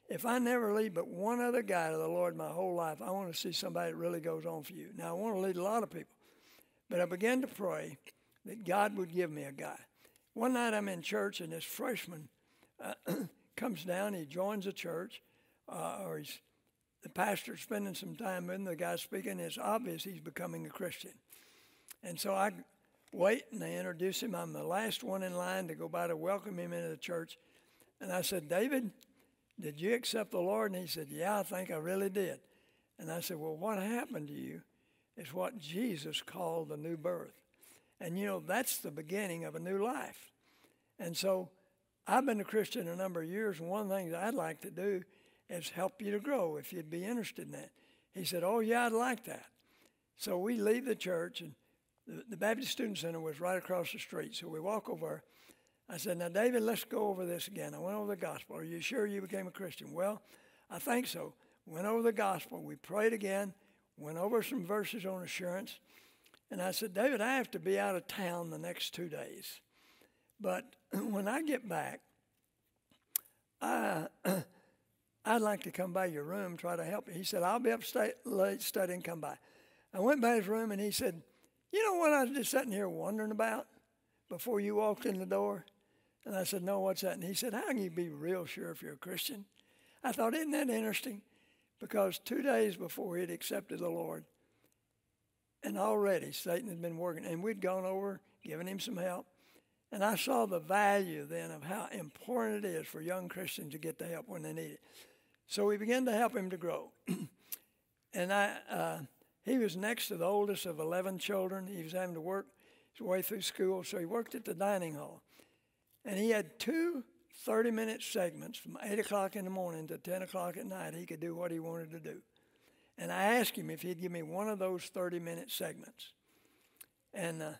If I never lead but one other guy to the Lord my whole life, I want to see somebody that really goes on for you. Now, I want to lead a lot of people. But I began to pray that God would give me a guy. One night I'm in church, and this freshman uh, comes down, he joins the church, uh, or he's the pastor spending some time with him, the guy speaking, it's obvious he's becoming a Christian. And so I wait and they introduce him. I'm the last one in line to go by to welcome him into the church. And I said, David, did you accept the Lord? And he said, Yeah, I think I really did. And I said, Well, what happened to you is what Jesus called the new birth. And you know, that's the beginning of a new life. And so I've been a Christian a number of years, and one of the things I'd like to do is help you to grow if you'd be interested in that. He said, Oh, yeah, I'd like that. So we leave the church, and the Baptist Student Center was right across the street. So we walk over. I said, Now, David, let's go over this again. I went over the gospel. Are you sure you became a Christian? Well, I think so. Went over the gospel. We prayed again, went over some verses on assurance. And I said, David, I have to be out of town the next two days. But when I get back, I. I'd like to come by your room, try to help you. He said, I'll be up late studying, come by. I went by his room and he said, You know what I was just sitting here wondering about before you walked in the door? And I said, No, what's that? And he said, How can you be real sure if you're a Christian? I thought, Isn't that interesting? Because two days before he'd accepted the Lord, and already Satan had been working, and we'd gone over, giving him some help. And I saw the value then of how important it is for young Christians to get the help when they need it. So we began to help him to grow. and I, uh, he was next to the oldest of 11 children. He was having to work his way through school, so he worked at the dining hall. And he had two 30 minute segments from 8 o'clock in the morning to 10 o'clock at night. He could do what he wanted to do. And I asked him if he'd give me one of those 30 minute segments. And uh,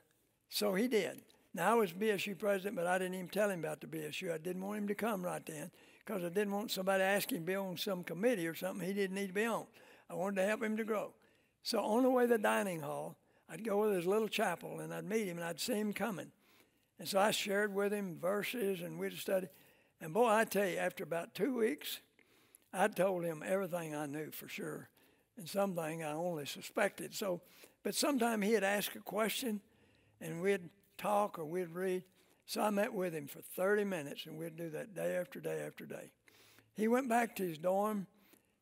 so he did. Now, I was BSU president, but I didn't even tell him about the BSU. I didn't want him to come right then because I didn't want somebody asking to be on some committee or something he didn't need to be on. I wanted to help him to grow. So on the way to the dining hall, I'd go with his little chapel and I'd meet him and I'd see him coming. And so I shared with him verses and we'd study. And boy, I tell you, after about two weeks, I told him everything I knew for sure, and something I only suspected. So, but sometime he'd ask a question, and we'd talk or we'd read. So I met with him for 30 minutes, and we'd do that day after day after day. He went back to his dorm.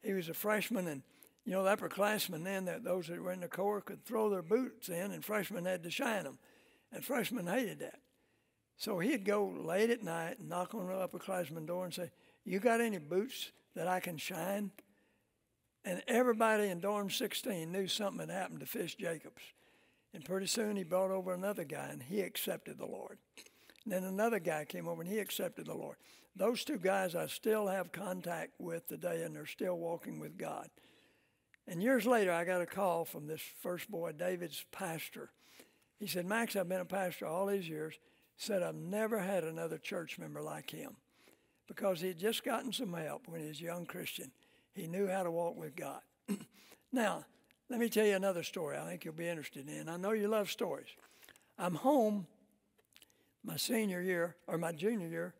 He was a freshman, and you know, the upperclassmen then, that those that were in the Corps could throw their boots in, and freshmen had to shine them. And freshmen hated that. So he'd go late at night knock on the upperclassman door and say, You got any boots that I can shine? And everybody in dorm 16 knew something had happened to Fish Jacobs. And pretty soon he brought over another guy and he accepted the Lord. And Then another guy came over and he accepted the Lord. Those two guys I still have contact with today and they're still walking with God. And years later, I got a call from this first boy, David's pastor. He said, Max, I've been a pastor all these years. Said, I've never had another church member like him because he had just gotten some help when he was a young Christian. He knew how to walk with God. now, let me tell you another story I think you'll be interested in. I know you love stories. I'm home my senior year, or my junior year,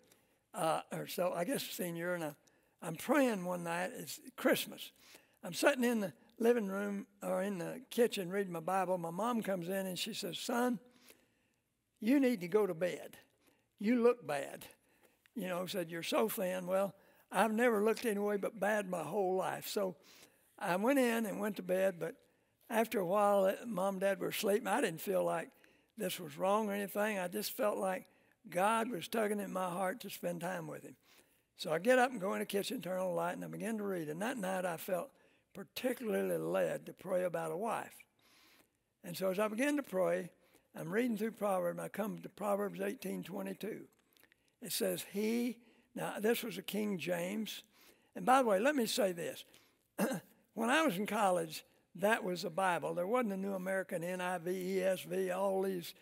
uh, or so, I guess senior year, and I, I'm praying one night. It's Christmas. I'm sitting in the living room or in the kitchen reading my Bible. My mom comes in and she says, Son, you need to go to bed. You look bad. You know, said, You're so thin. Well, I've never looked any way but bad my whole life. So I went in and went to bed, but after a while, uh, mom and dad were sleeping. I didn't feel like this was wrong or anything. I just felt like God was tugging at my heart to spend time with Him. So I get up and go in the kitchen, turn on the light, and I begin to read. And that night I felt particularly led to pray about a wife. And so as I began to pray, I'm reading through Proverbs. And I come to Proverbs 18:22. It says, "He." Now this was a King James. And by the way, let me say this: when I was in college, that was the Bible. There wasn't a New American, NIV, ESV, all these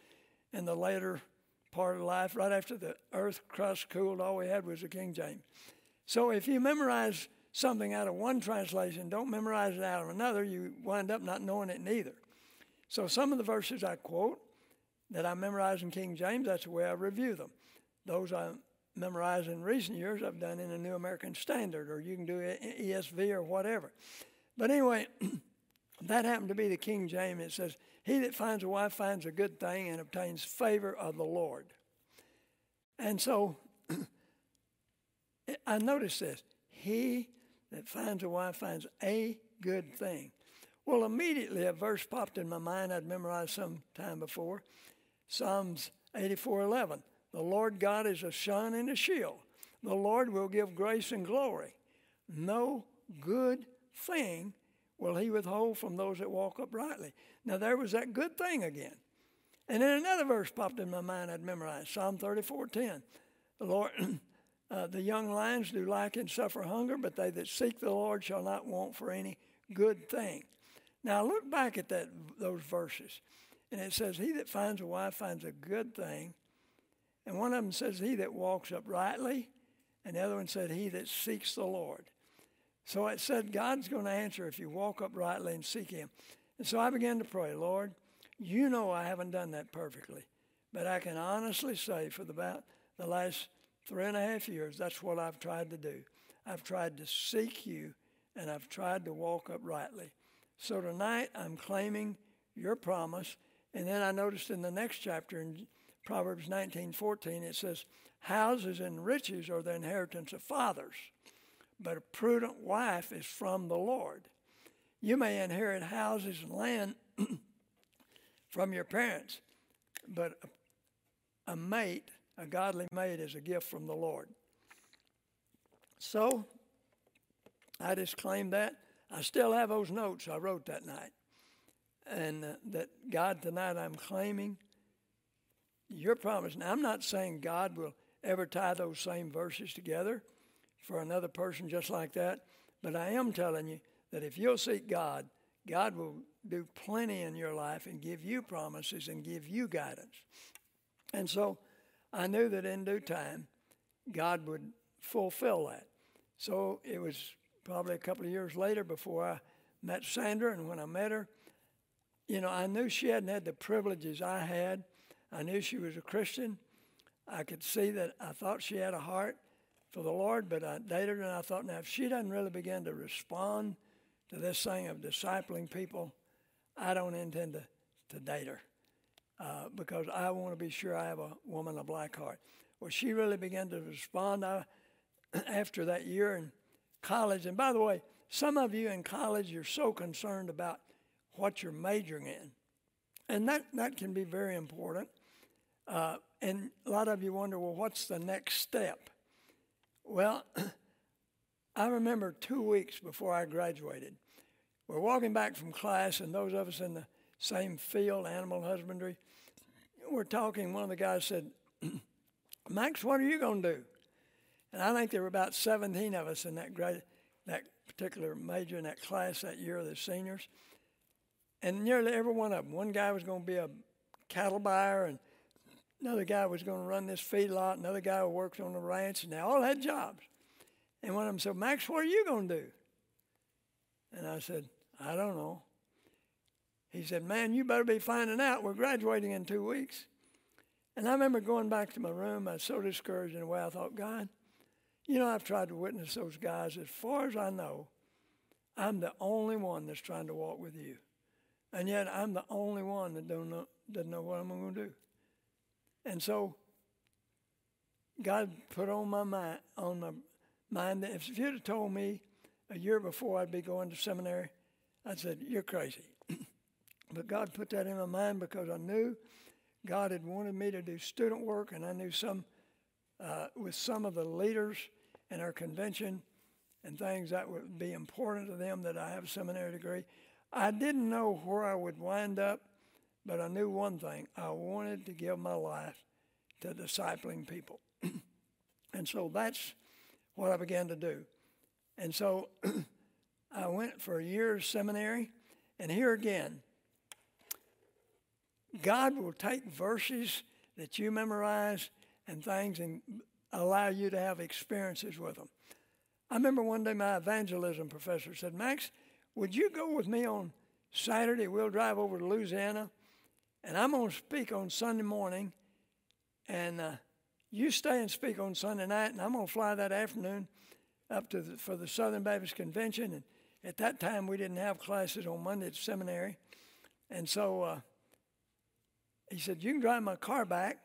in the later part of life. Right after the earth crust cooled, all we had was the King James. So if you memorize something out of one translation, don't memorize it out of another, you wind up not knowing it neither. So some of the verses I quote that I memorize in King James, that's the way I review them. Those I memorize in recent years, I've done in a New American Standard, or you can do ESV or whatever. But anyway, that happened to be the King James. It says, He that finds a wife finds a good thing and obtains favor of the Lord. And so I noticed this. He that finds a wife finds a good thing. Well, immediately a verse popped in my mind I'd memorized some time before. Psalms 84:11. The Lord God is a sun and a shield. The Lord will give grace and glory. No good thing will he withhold from those that walk uprightly. Now there was that good thing again. And then another verse popped in my mind I'd memorized. Psalm 34:10. The Lord Uh, the young lions do lack and suffer hunger, but they that seek the Lord shall not want for any good thing. Now look back at that those verses, and it says, "He that finds a wife finds a good thing," and one of them says, "He that walks uprightly," and the other one said, "He that seeks the Lord." So it said God's going to answer if you walk uprightly and seek Him. And so I began to pray, Lord, you know I haven't done that perfectly, but I can honestly say for the, about the last three and a half years, that's what I've tried to do. I've tried to seek you and I've tried to walk uprightly. So tonight I'm claiming your promise. And then I noticed in the next chapter in Proverbs 19:14 it says, "Houses and riches are the inheritance of fathers, but a prudent wife is from the Lord." You may inherit houses and land from your parents, but a, a mate a godly mate is a gift from the Lord. So, I just claim that. I still have those notes I wrote that night. And uh, that God, tonight I'm claiming your promise. Now, I'm not saying God will ever tie those same verses together for another person just like that, but I am telling you that if you'll seek God, God will do plenty in your life and give you promises and give you guidance. And so, I knew that in due time, God would fulfill that. So it was probably a couple of years later before I met Sandra, and when I met her, you know, I knew she hadn't had the privileges I had. I knew she was a Christian. I could see that I thought she had a heart for the Lord, but I dated her and I thought, now, if she doesn't really begin to respond to this thing of discipling people, I don't intend to, to date her uh, because I want to be sure I have a woman of black heart. Well, she really began to respond I, after that year in college. And by the way, some of you in college, you're so concerned about what you're majoring in. And that, that can be very important. Uh, and a lot of you wonder, well, what's the next step? Well, I remember two weeks before I graduated, we're walking back from class, and those of us in the same field, animal husbandry. We're talking, one of the guys said, Max, what are you going to do? And I think there were about 17 of us in that grade, that particular major in that class that year, the seniors. And nearly every one of them, one guy was going to be a cattle buyer, and another guy was going to run this feedlot, another guy who worked on the ranch, and they all had jobs. And one of them said, Max, what are you going to do? And I said, I don't know. he said, Man, you better be finding out. We're graduating in two weeks. And I remember going back to my room. I was so discouraged in a way. I thought, God, you know, I've tried to witness those guys. As far as I know, I'm the only one that's trying to walk with you. And yet I'm the only one that don't know, doesn't know what I'm going to do. And so God put on my mind, on my mind that if you'd have told me a year before I'd be going to seminary, I'd said, You're crazy. but God put that in my mind because I knew God had wanted me to do student work, and I knew some uh, with some of the leaders in our convention and things that would be important to them that I have a seminary degree. I didn't know where I would wind up, but I knew one thing I wanted to give my life to discipling people. and so that's what I began to do. And so I went for a year's seminary, and here again, God will take verses that you memorize and things and allow you to have experiences with them. I remember one day my evangelism professor said, Max, would you go with me on Saturday? We'll drive over to Louisiana, and I'm going to speak on Sunday morning, and uh, you stay and speak on Sunday night, and I'm going to fly that afternoon up to the, for the Southern Baptist Convention. And at that time, we didn't have classes on Monday at seminary, and so uh, he said, "You can drive my car back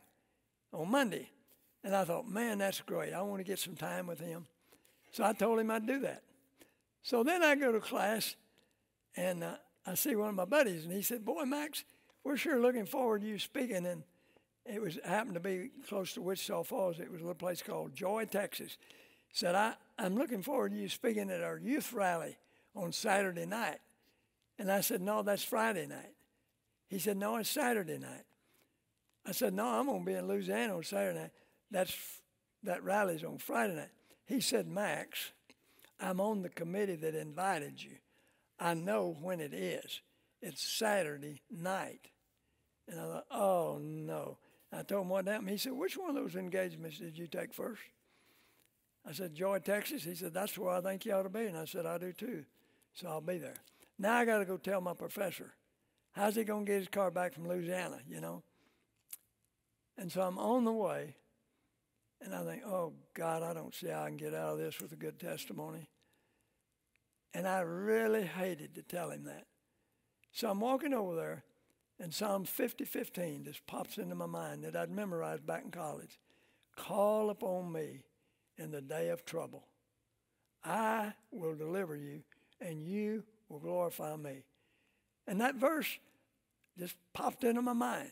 on Monday." And I thought, "Man, that's great. I want to get some time with him." So I told him I'd do that. So then I go to class, and uh, I see one of my buddies, and he said, "Boy, Max, we're sure looking forward to you speaking." And it was happened to be close to Wichita Falls. It was a little place called Joy, Texas. Said, I, I'm looking forward to you speaking at our youth rally on Saturday night. And I said, No, that's Friday night. He said, No, it's Saturday night. I said, No, I'm going to be in Louisiana on Saturday night. That's, that rally's on Friday night. He said, Max, I'm on the committee that invited you. I know when it is. It's Saturday night. And I thought, Oh, no. I told him what happened. He said, Which one of those engagements did you take first? I said, Joy, Texas. He said, That's where I think you ought to be. And I said, I do too. So I'll be there. Now I got to go tell my professor. How's he going to get his car back from Louisiana, you know? And so I'm on the way. And I think, oh, God, I don't see how I can get out of this with a good testimony. And I really hated to tell him that. So I'm walking over there, and Psalm 50 15 just pops into my mind that I'd memorized back in college. Call upon me in the day of trouble. I will deliver you, and you will glorify me. And that verse just popped into my mind.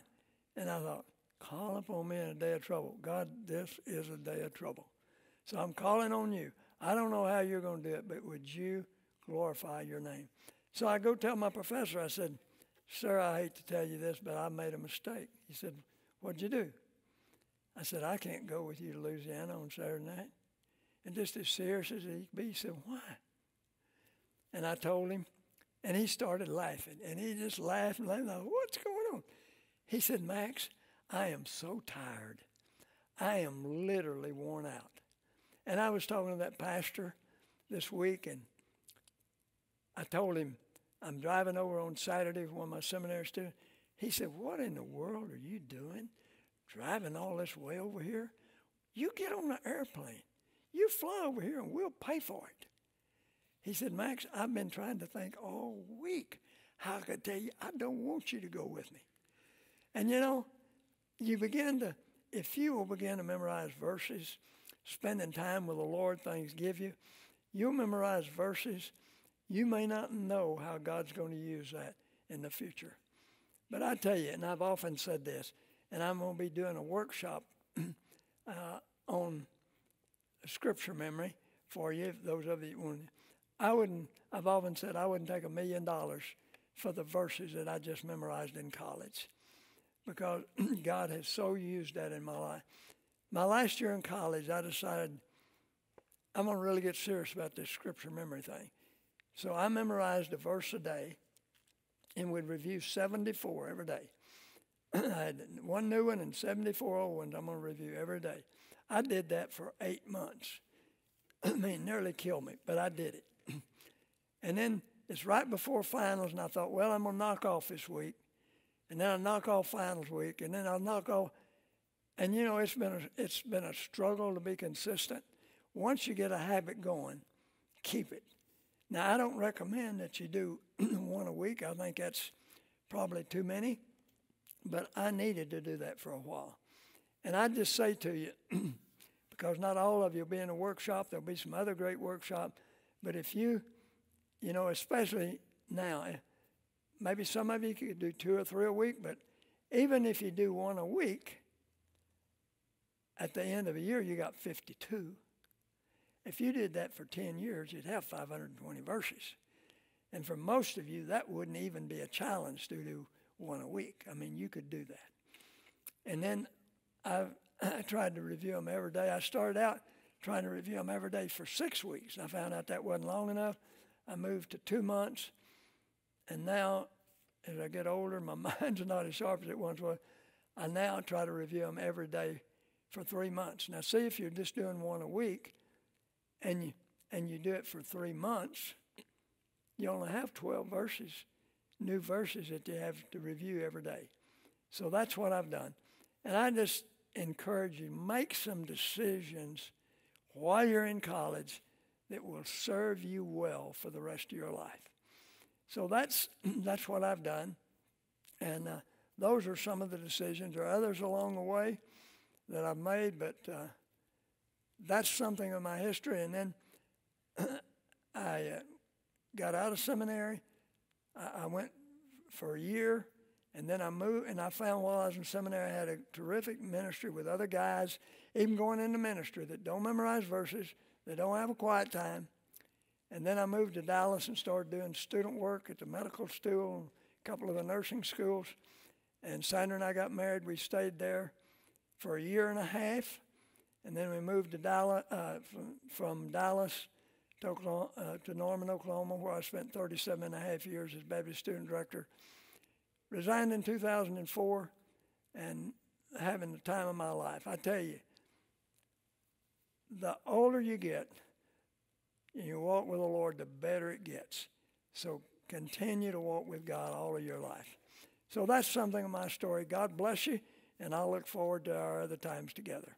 And I thought, call upon me in a day of trouble. God, this is a day of trouble. So I'm calling on you. I don't know how you're going to do it, but would you glorify your name? So I go tell my professor, I said, Sir, I hate to tell you this, but I made a mistake. He said, What'd you do? I said, I can't go with you to Louisiana on Saturday night. And just as serious as he could be, he said, Why? And I told him, and he started laughing. And he just laughed and laughed. What's going on? He said, Max, I am so tired. I am literally worn out. And I was talking to that pastor this week, and I told him, I'm driving over on Saturday with one of my seminary students. He said, What in the world are you doing? Driving all this way over here? You get on the airplane. You fly over here and we'll pay for it. He said, Max, I've been trying to think all week how I could tell you, I don't want you to go with me. And you know, you begin to, if you will begin to memorize verses, spending time with the Lord, things give you, you'll memorize verses you may not know how God's going to use that in the future. But I tell you, and I've often said this, and I'm going to be doing a workshop uh, on scripture memory for you, those of you want. I wouldn't, I've often said I wouldn't take a million dollars for the verses that I just memorized in college because God has so used that in my life. My last year in college, I decided I'm going to really get serious about this scripture memory thing. So I memorized a verse a day and would review 74 every day. I had one new one and 74 old ones I'm going to review every day. I did that for eight months. I mean, nearly killed me, but I did it. and then it's right before finals, and I thought, well, I'm gonna knock off this week, and then I knock off finals week, and then I'll knock off. And you know, it's been a, it's been a struggle to be consistent. Once you get a habit going, keep it. Now, I don't recommend that you do one a week. I think that's probably too many, but I needed to do that for a while. And I just say to you, because not all of you will be in a workshop, there'll be some other great workshop, but if you, you know, especially now, maybe some of you could do two or three a week, but even if you do one a week, at the end of a year, you got 52. If you did that for 10 years, you'd have 520 verses. And for most of you, that wouldn't even be a challenge to do one a week. I mean, you could do that. And then I, I tried to review them every day. I started out trying to review them every day for six weeks. I found out that wasn't long enough. I moved to two months. And now, as I get older, my mind's not as sharp as it once was. I now try to review them every day for three months. Now, see if you're just doing one a week and you, and you do it for three months, you only have 12 verses, new verses that you have to review every day. So that's what I've done. And I just encourage you make some decisions while you're in college that will serve you well for the rest of your life. So that's that's what I've done, and uh, those are some of the decisions. There are others along the way that I've made, but uh, that's something of my history. And then I uh, got out of seminary. I, I went for a year and then I moved, and I found while I was in seminary, I had a terrific ministry with other guys, even going into ministry, that don't memorize verses, that don't have a quiet time. And then I moved to Dallas and started doing student work at the medical school, a couple of the nursing schools. And Sandra and I got married. We stayed there for a year and a half. And then we moved to Dallas, uh, from, Dallas to, Oklahoma, uh, to Norman, Oklahoma, where I spent 37 and a half years as Baptist student director Resigned in 2004 and having the time of my life. I tell you, the older you get you walk with the Lord, the better it gets. So continue to walk with God all of your life. So that's something of my story. God bless you, and I look forward to our other times together.